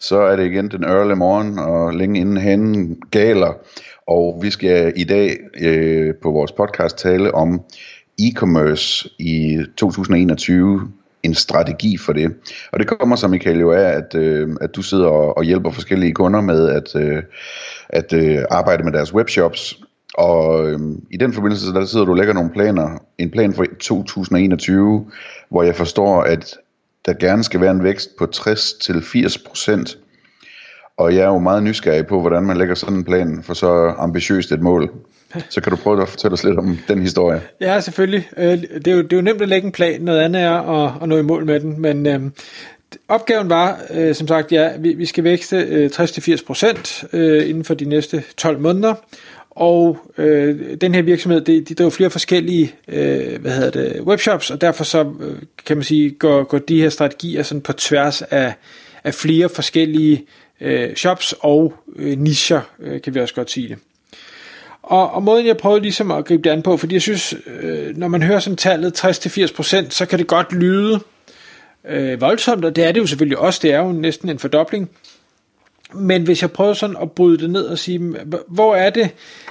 Så er det igen den early morgen, og længe inden hen galer. Og vi skal i dag øh, på vores podcast tale om e-commerce i 2021, en strategi for det. Og det kommer så, Michael, jo af, at, øh, at du sidder og, og hjælper forskellige kunder med at, øh, at øh, arbejde med deres webshops. Og øh, i den forbindelse, der sidder du og lægger nogle planer. En plan for 2021, hvor jeg forstår, at der gerne skal være en vækst på 60-80%. Og jeg er jo meget nysgerrig på, hvordan man lægger sådan en plan for så ambitiøst et mål. Så kan du prøve at fortælle os lidt om den historie. Ja, selvfølgelig. Øh, det er jo, det er jo nemt at lægge en plan. Noget andet er at, at nå i mål med den. Men øhm, opgaven var, øh, som sagt, ja, vi, vi skal vækste øh, 60-80% øh, inden for de næste 12 måneder. Og øh, den her virksomhed, de, de driver flere forskellige øh, hvad hedder det, webshops, og derfor så øh, kan man sige, går, går de her strategier sådan på tværs af, af flere forskellige øh, shops og øh, nischer, øh, kan vi også godt sige det. Og, og måden jeg prøvede ligesom at gribe det an på, fordi jeg synes, øh, når man hører sådan tallet 60-80%, så kan det godt lyde øh, voldsomt, og det er det jo selvfølgelig også, det er jo næsten en fordobling. Men hvis jeg prøver sådan at bryde det ned og sige, hvor er det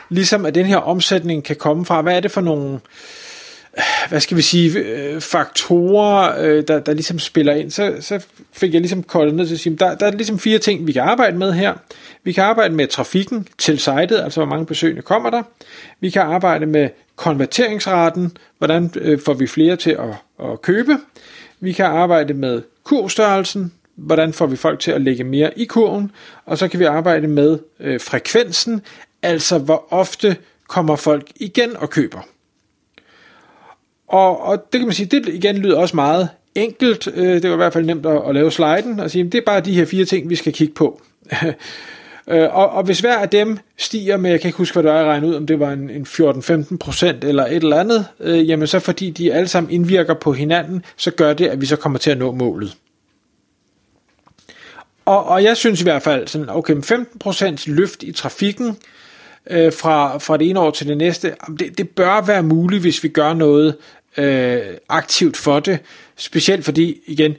ligesom, at den her omsætning kan komme fra? Hvad er det for nogle, øh, hvad skal vi sige, øh, faktorer, øh, der, der ligesom spiller ind? Så, så fik jeg ligesom koldet ned til at sige, der, der er ligesom fire ting, vi kan arbejde med her. Vi kan arbejde med trafikken til sitet, altså hvor mange besøgende kommer der. Vi kan arbejde med konverteringsraten, hvordan får vi flere til at, at købe. Vi kan arbejde med kurstørrelsen, hvordan får vi folk til at lægge mere i kurven, og så kan vi arbejde med øh, frekvensen, altså hvor ofte kommer folk igen og køber. Og, og det kan man sige, det igen lyder også meget enkelt, øh, det var i hvert fald nemt at, at lave sliden, og sige, det er bare de her fire ting, vi skal kigge på. Øh, og, og hvis hver af dem stiger med, jeg kan ikke huske, hvad der er regnede ud, om det var en, en 14-15 procent eller et eller andet, øh, jamen så fordi de alle sammen indvirker på hinanden, så gør det, at vi så kommer til at nå målet. Og, og jeg synes i hvert fald, sådan, okay, 15% løft i trafikken øh, fra, fra det ene år til det næste, det, det bør være muligt, hvis vi gør noget øh, aktivt for det. Specielt fordi, igen,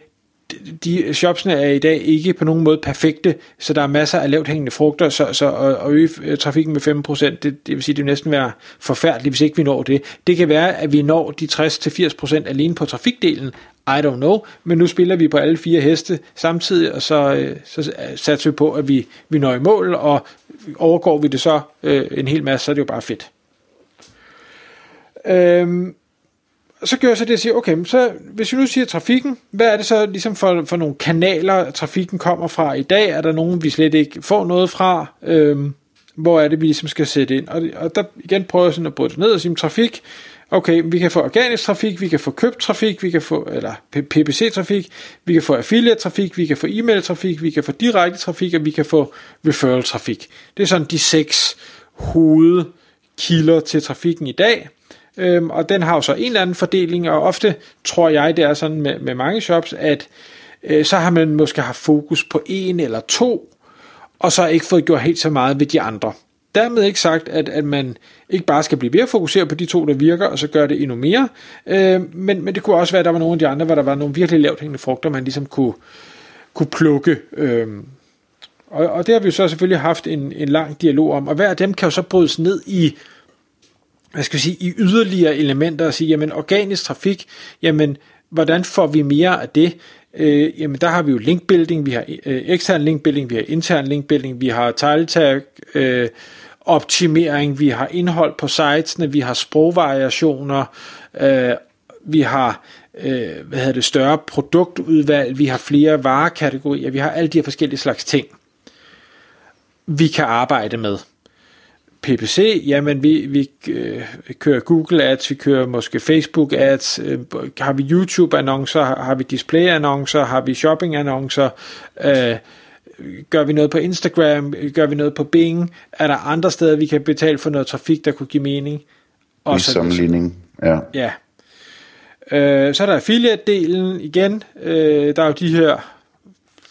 de shopsene er i dag ikke på nogen måde perfekte, så der er masser af lavt hængende frugter, så, så at øge øh, trafikken med 5%, det, det vil sige, det vil næsten være forfærdeligt, hvis ikke vi når det. Det kan være, at vi når de 60-80% alene på trafikdelen, i don't know, men nu spiller vi på alle fire heste samtidig, og så, øh, så satser vi på, at vi, vi når i mål, og overgår vi det så øh, en hel masse, så er det jo bare fedt. Øhm, så gør jeg så det at sige, okay, så hvis vi nu siger trafikken, hvad er det så ligesom for, for nogle kanaler, trafikken kommer fra i dag? Er der nogen, vi slet ikke får noget fra? Øhm, hvor er det, vi ligesom skal sætte ind? Og, og der igen prøver jeg sådan at bryde det ned og sige, trafik, okay, vi kan få organisk trafik, vi kan få købt trafik, vi kan få, eller PPC-trafik, vi kan få affiliate-trafik, vi kan få e-mail-trafik, vi kan få direkte trafik, og vi kan få referral-trafik. Det er sådan de seks hovedkilder til trafikken i dag. Øhm, og den har jo så en eller anden fordeling, og ofte tror jeg, det er sådan med, med mange shops, at øh, så har man måske haft fokus på en eller to, og så ikke fået gjort helt så meget ved de andre. Dermed ikke sagt, at, at man ikke bare skal blive ved at fokusere på de to, der virker, og så gøre det endnu mere. Øh, men, men det kunne også være, at der var nogle af de andre, hvor der var nogle virkelig lavt hængende frugter, man ligesom kunne, kunne plukke. Øh, og, og det har vi jo så selvfølgelig haft en, en lang dialog om, og hver af dem kan jo så brydes ned i hvad skal jeg sige, i yderligere elementer og sige, jamen organisk trafik, jamen hvordan får vi mere af det? Øh, jamen der har vi jo linkbuilding, vi har øh, ekstern linkbuilding, vi har intern linkbuilding, vi har title tag, øh, optimering, vi har indhold på sitesene, vi har sprogvariationer, øh, vi har øh, hvad hedder det, større produktudvalg, vi har flere varekategorier, vi har alle de her forskellige slags ting, vi kan arbejde med. PPC, jamen vi, vi øh, kører Google Ads, vi kører måske Facebook Ads, øh, har vi YouTube annoncer, har, har vi display annoncer, har vi shopping annoncer, øh, gør vi noget på Instagram, gør vi noget på Bing, er der andre steder, vi kan betale for noget trafik, der kunne give mening? Og så- Prissammenligning. Ja. Ja. Øh, så er der affiliate-delen igen. Øh, der er jo de her,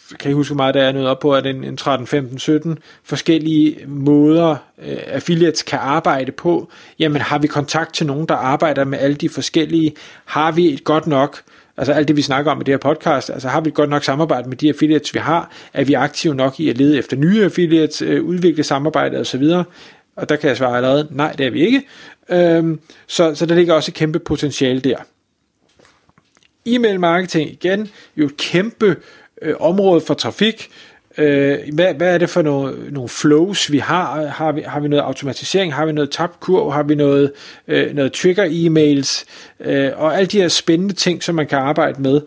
kan ikke huske hvor meget, der er noget op på, at en, en 13, 15, 17 forskellige måder, øh, affiliates kan arbejde på. Jamen har vi kontakt til nogen, der arbejder med alle de forskellige? Har vi et godt nok, altså alt det vi snakker om i det her podcast, altså har vi et godt nok samarbejde med de affiliates, vi har? Er vi aktive nok i at lede efter nye affiliates, øh, udvikle samarbejde osv.? Og der kan jeg svare allerede, nej det er vi ikke. Øhm, så, så der ligger også et kæmpe potentiale der. E-mail marketing igen, jo et kæmpe øh, område for trafik. Øh, hvad, hvad er det for nogle, nogle flows, vi har? Har vi, har vi noget automatisering? Har vi noget tabt kurv? Har vi noget, øh, noget trigger-emails? Øh, og alle de her spændende ting, som man kan arbejde med.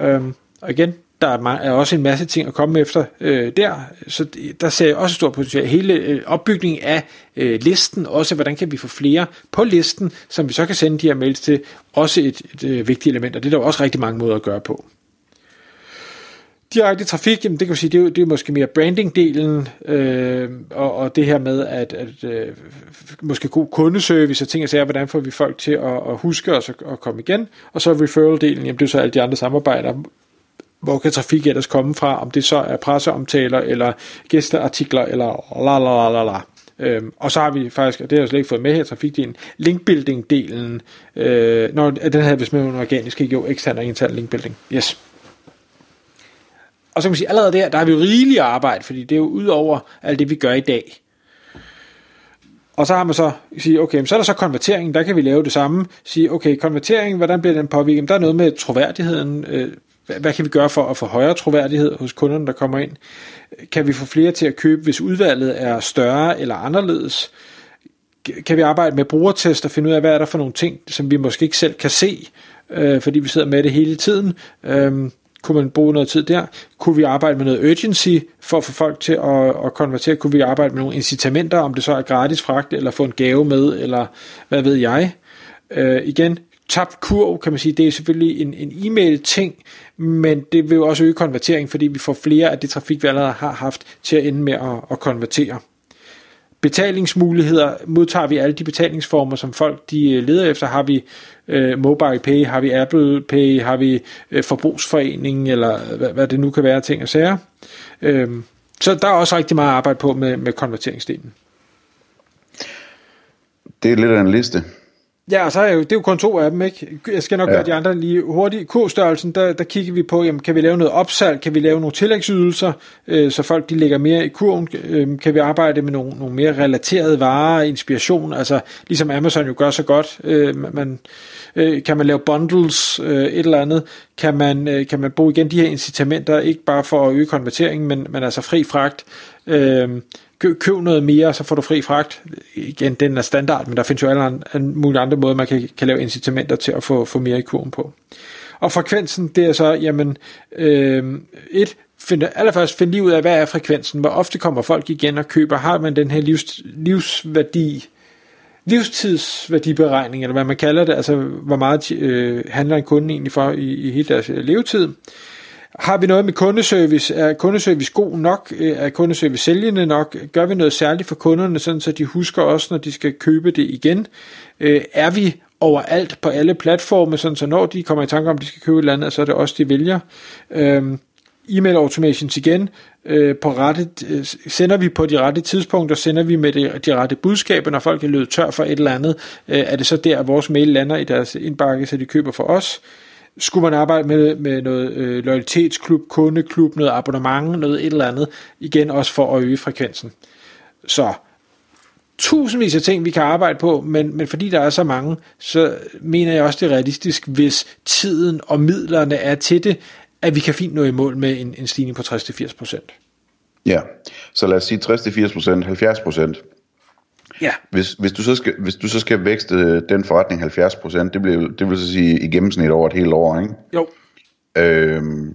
Øh, og igen, der er, er også en masse ting at komme efter øh, der, så der ser jeg også stort potentiale. Hele øh, opbygningen af øh, listen, også hvordan kan vi få flere på listen, som vi så kan sende de her mails til, også et, et øh, vigtigt element, og det er der også rigtig mange måder at gøre på. Direkte trafik, jamen det kan man sige, det er, jo, det er måske mere branding-delen, øh, og, og det her med, at, at øh, måske god kundeservice og ting og sager, hvordan får vi folk til at, at huske os og, og komme igen, og så referral-delen, jamen det er så alle de andre samarbejder, hvor kan trafik ellers komme fra, om det så er presseomtaler, eller gæsteartikler, eller la la la la la. Øhm, og så har vi faktisk, og det har jeg slet ikke fået med her, trafikdelen, linkbuilding-delen, øh, når den havde hvis smidt under organisk, ikke jo ekstern og intern linkbuilding. Yes. Og så kan man sige, allerede der, der har vi jo rigeligt arbejde, fordi det er jo ud over alt det, vi gør i dag. Og så har man så sige, okay, så er der så konverteringen, der kan vi lave det samme. Sige, okay, konverteringen, hvordan bliver den påvirket? Jamen, Der er noget med troværdigheden. Øh, hvad, hvad kan vi gøre for at få højere troværdighed hos kunderne, der kommer ind? Kan vi få flere til at købe, hvis udvalget er større eller anderledes? Kan vi arbejde med brugertest og finde ud af, hvad er der for nogle ting, som vi måske ikke selv kan se, øh, fordi vi sidder med det hele tiden? Øh, kunne man bruge noget tid der? Kunne vi arbejde med noget urgency for at få folk til at, at konvertere? Kunne vi arbejde med nogle incitamenter, om det så er gratis fragt, eller få en gave med, eller hvad ved jeg? Øh, igen, tabt kurv, kan man sige, det er selvfølgelig en, en e-mail-ting, men det vil jo også øge konvertering, fordi vi får flere af det trafik, vi allerede har haft, til at ende med at, at konvertere betalingsmuligheder, modtager vi alle de betalingsformer, som folk de øh, leder efter. Har vi øh, mobile pay, har vi Apple Pay, har vi øh, forbrugsforening, eller øh, hvad, hvad det nu kan være, ting og sager. Øhm, så der er også rigtig meget arbejde på med, med konverteringsdelen. Det er lidt af en liste. Ja, og så er jo, det er jo kun to af dem, ikke? Jeg skal nok ja. Gøre de andre lige hurtigt. K-størrelsen, der, der kigger vi på, jamen, kan vi lave noget opsalg, kan vi lave nogle tillægsydelser, øh, så folk de lægger mere i kurven, øh, kan vi arbejde med nogle, nogle mere relaterede varer, inspiration, altså ligesom Amazon jo gør så godt, øh, man, øh, kan man lave bundles, øh, et eller andet, kan man, øh, kan man bruge igen de her incitamenter, ikke bare for at øge konverteringen, men, men altså fri fragt, øh, køb, køb noget mere, så får du fri fragt. Igen, den er standard, men der findes jo alle mulige andre måder, man kan, kan lave incitamenter til at få, få mere i kurven på. Og frekvensen, det er så, jamen, øh, et, find, allerførst finde lige ud af, hvad er frekvensen, hvor ofte kommer folk igen og køber, har man den her livs, livsværdi, livstidsværdiberegning, eller hvad man kalder det, altså hvor meget øh, handler en kunde egentlig for i, i hele deres øh, levetid. Har vi noget med kundeservice? Er kundeservice god nok? Øh, er kundeservice sælgende nok? Gør vi noget særligt for kunderne, sådan så de husker også, når de skal købe det igen? Øh, er vi overalt på alle platforme, sådan så når de kommer i tanke om, at de skal købe et eller andet, så er det også de vælger. Øhm, E-mail automations igen, øh, på rette, sender vi på de rette tidspunkter, sender vi med de, rette budskaber, når folk er løbet tør for et eller andet, er det så der, at vores mail lander i deres indbakke, så de køber for os. Skulle man arbejde med, med noget øh, loyalitetsklub, kundeklub, noget abonnement, noget et eller andet, igen også for at øge frekvensen. Så tusindvis af ting, vi kan arbejde på, men, men fordi der er så mange, så mener jeg også, det er realistisk, hvis tiden og midlerne er til det, at vi kan fint nå i mål med en, en stigning på 60-80%. Ja, så lad os sige 60-80%, 70%. Ja, Hvis, hvis, du så skal, hvis du så skal vækste den forretning 70%, det, bliver, det vil så sige i gennemsnit over et helt år, ikke? jo, Øhm,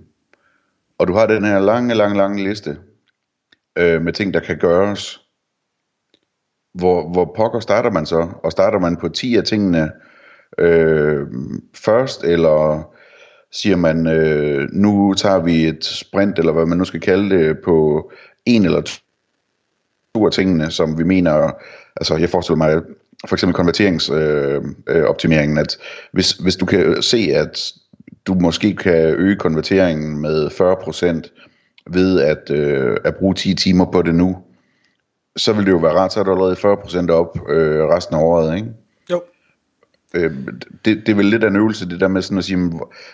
og du har den her lange, lange, lange liste øh, med ting, der kan gøres. Hvor, hvor pokker starter man så? Og starter man på 10 af tingene øh, først, eller siger man, øh, nu tager vi et sprint, eller hvad man nu skal kalde det, på en eller to tingene, som vi mener, altså jeg forestiller mig, for eksempel konverteringsoptimeringen, øh, øh, at hvis, hvis du kan se, at du måske kan øge konverteringen med 40% ved at, øh, at bruge 10 timer på det nu, så vil det jo være rart, så er du allerede 40% op øh, resten af året, ikke? Jo. Øh, det, det er vel lidt af en øvelse, det der med sådan at sige,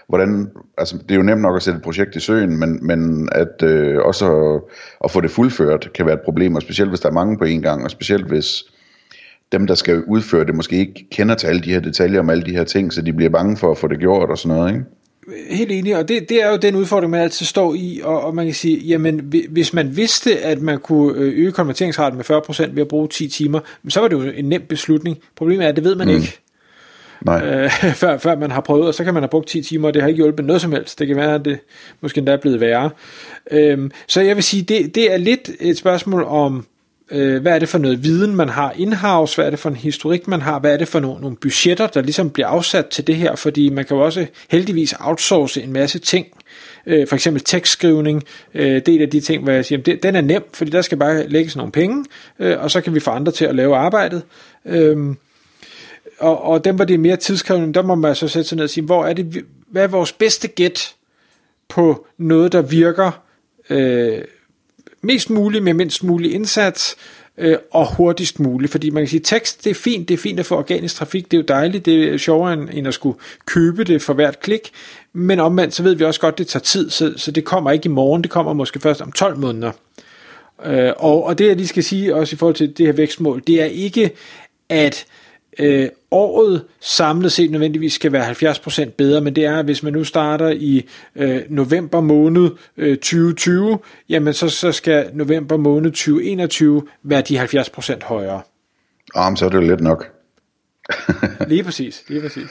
hvordan, altså det er jo nemt nok at sætte et projekt i søen, men, men at øh, også at, at få det fuldført kan være et problem, og specielt hvis der er mange på en gang, og specielt hvis dem, der skal udføre det, måske ikke kender til alle de her detaljer om alle de her ting, så de bliver bange for at få det gjort og sådan noget, ikke? Helt enig, og det, det er jo den udfordring, man altid står i, og, og man kan sige, jamen hvis man vidste, at man kunne øh, øge konverteringsraten med 40% ved at bruge 10 timer, så var det jo en nem beslutning. Problemet er, at det ved man mm. ikke. Nej. Øh, før, før man har prøvet, og så kan man have brugt 10 timer, og det har ikke hjulpet noget som helst. Det kan være, at det måske endda er blevet værre. Øhm, så jeg vil sige, det, det er lidt et spørgsmål om, øh, hvad er det for noget viden, man har in-house, hvad er det for en historik, man har, hvad er det for nogle, nogle budgetter, der ligesom bliver afsat til det her, fordi man kan jo også heldigvis outsource en masse ting, øh, for eksempel tekstskrivning, øh, det er af de ting, hvor jeg siger, det, den er nem, fordi der skal bare lægges nogle penge, øh, og så kan vi få andre til at lave arbejdet. Øh, og, og dem, hvor det er mere tidskrævende, der må man så sætte sig ned og sige, hvor er det, hvad er vores bedste gæt på noget, der virker øh, mest muligt med mindst mulig indsats, øh, og hurtigst muligt, fordi man kan sige, tekst, det er fint, det er fint at få organisk trafik, det er jo dejligt, det er sjovere end, end at skulle købe det for hvert klik, men omvendt, så ved vi også godt, det tager tid, så, så det kommer ikke i morgen, det kommer måske først om 12 måneder. Øh, og, og det jeg lige skal sige også i forhold til det her vækstmål, det er ikke, at øh, året samlet set nødvendigvis skal være 70% bedre, men det er, at hvis man nu starter i øh, november måned øh, 2020, jamen så, så skal november måned 2021 være de 70% højere. Jamen, så er det lidt nok. lige præcis, lige præcis.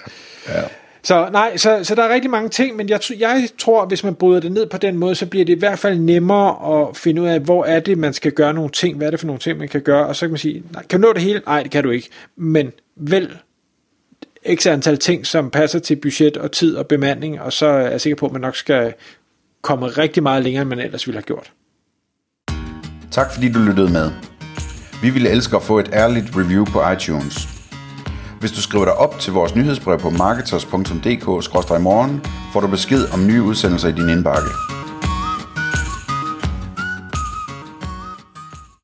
Ja. Så nej, så, så der er rigtig mange ting, men jeg, jeg tror, at hvis man bryder det ned på den måde, så bliver det i hvert fald nemmere at finde ud af, hvor er det, man skal gøre nogle ting, hvad er det for nogle ting, man kan gøre, og så kan man sige, nej, kan du nå det hele? Nej, det kan du ikke, men vælg x antal ting, som passer til budget og tid og bemanding, og så er jeg sikker på, at man nok skal komme rigtig meget længere, end man ellers ville have gjort. Tak fordi du lyttede med. Vi ville elske at få et ærligt review på iTunes. Hvis du skriver dig op til vores nyhedsbrev på marketers.dk-morgen, får du besked om nye udsendelser i din indbakke.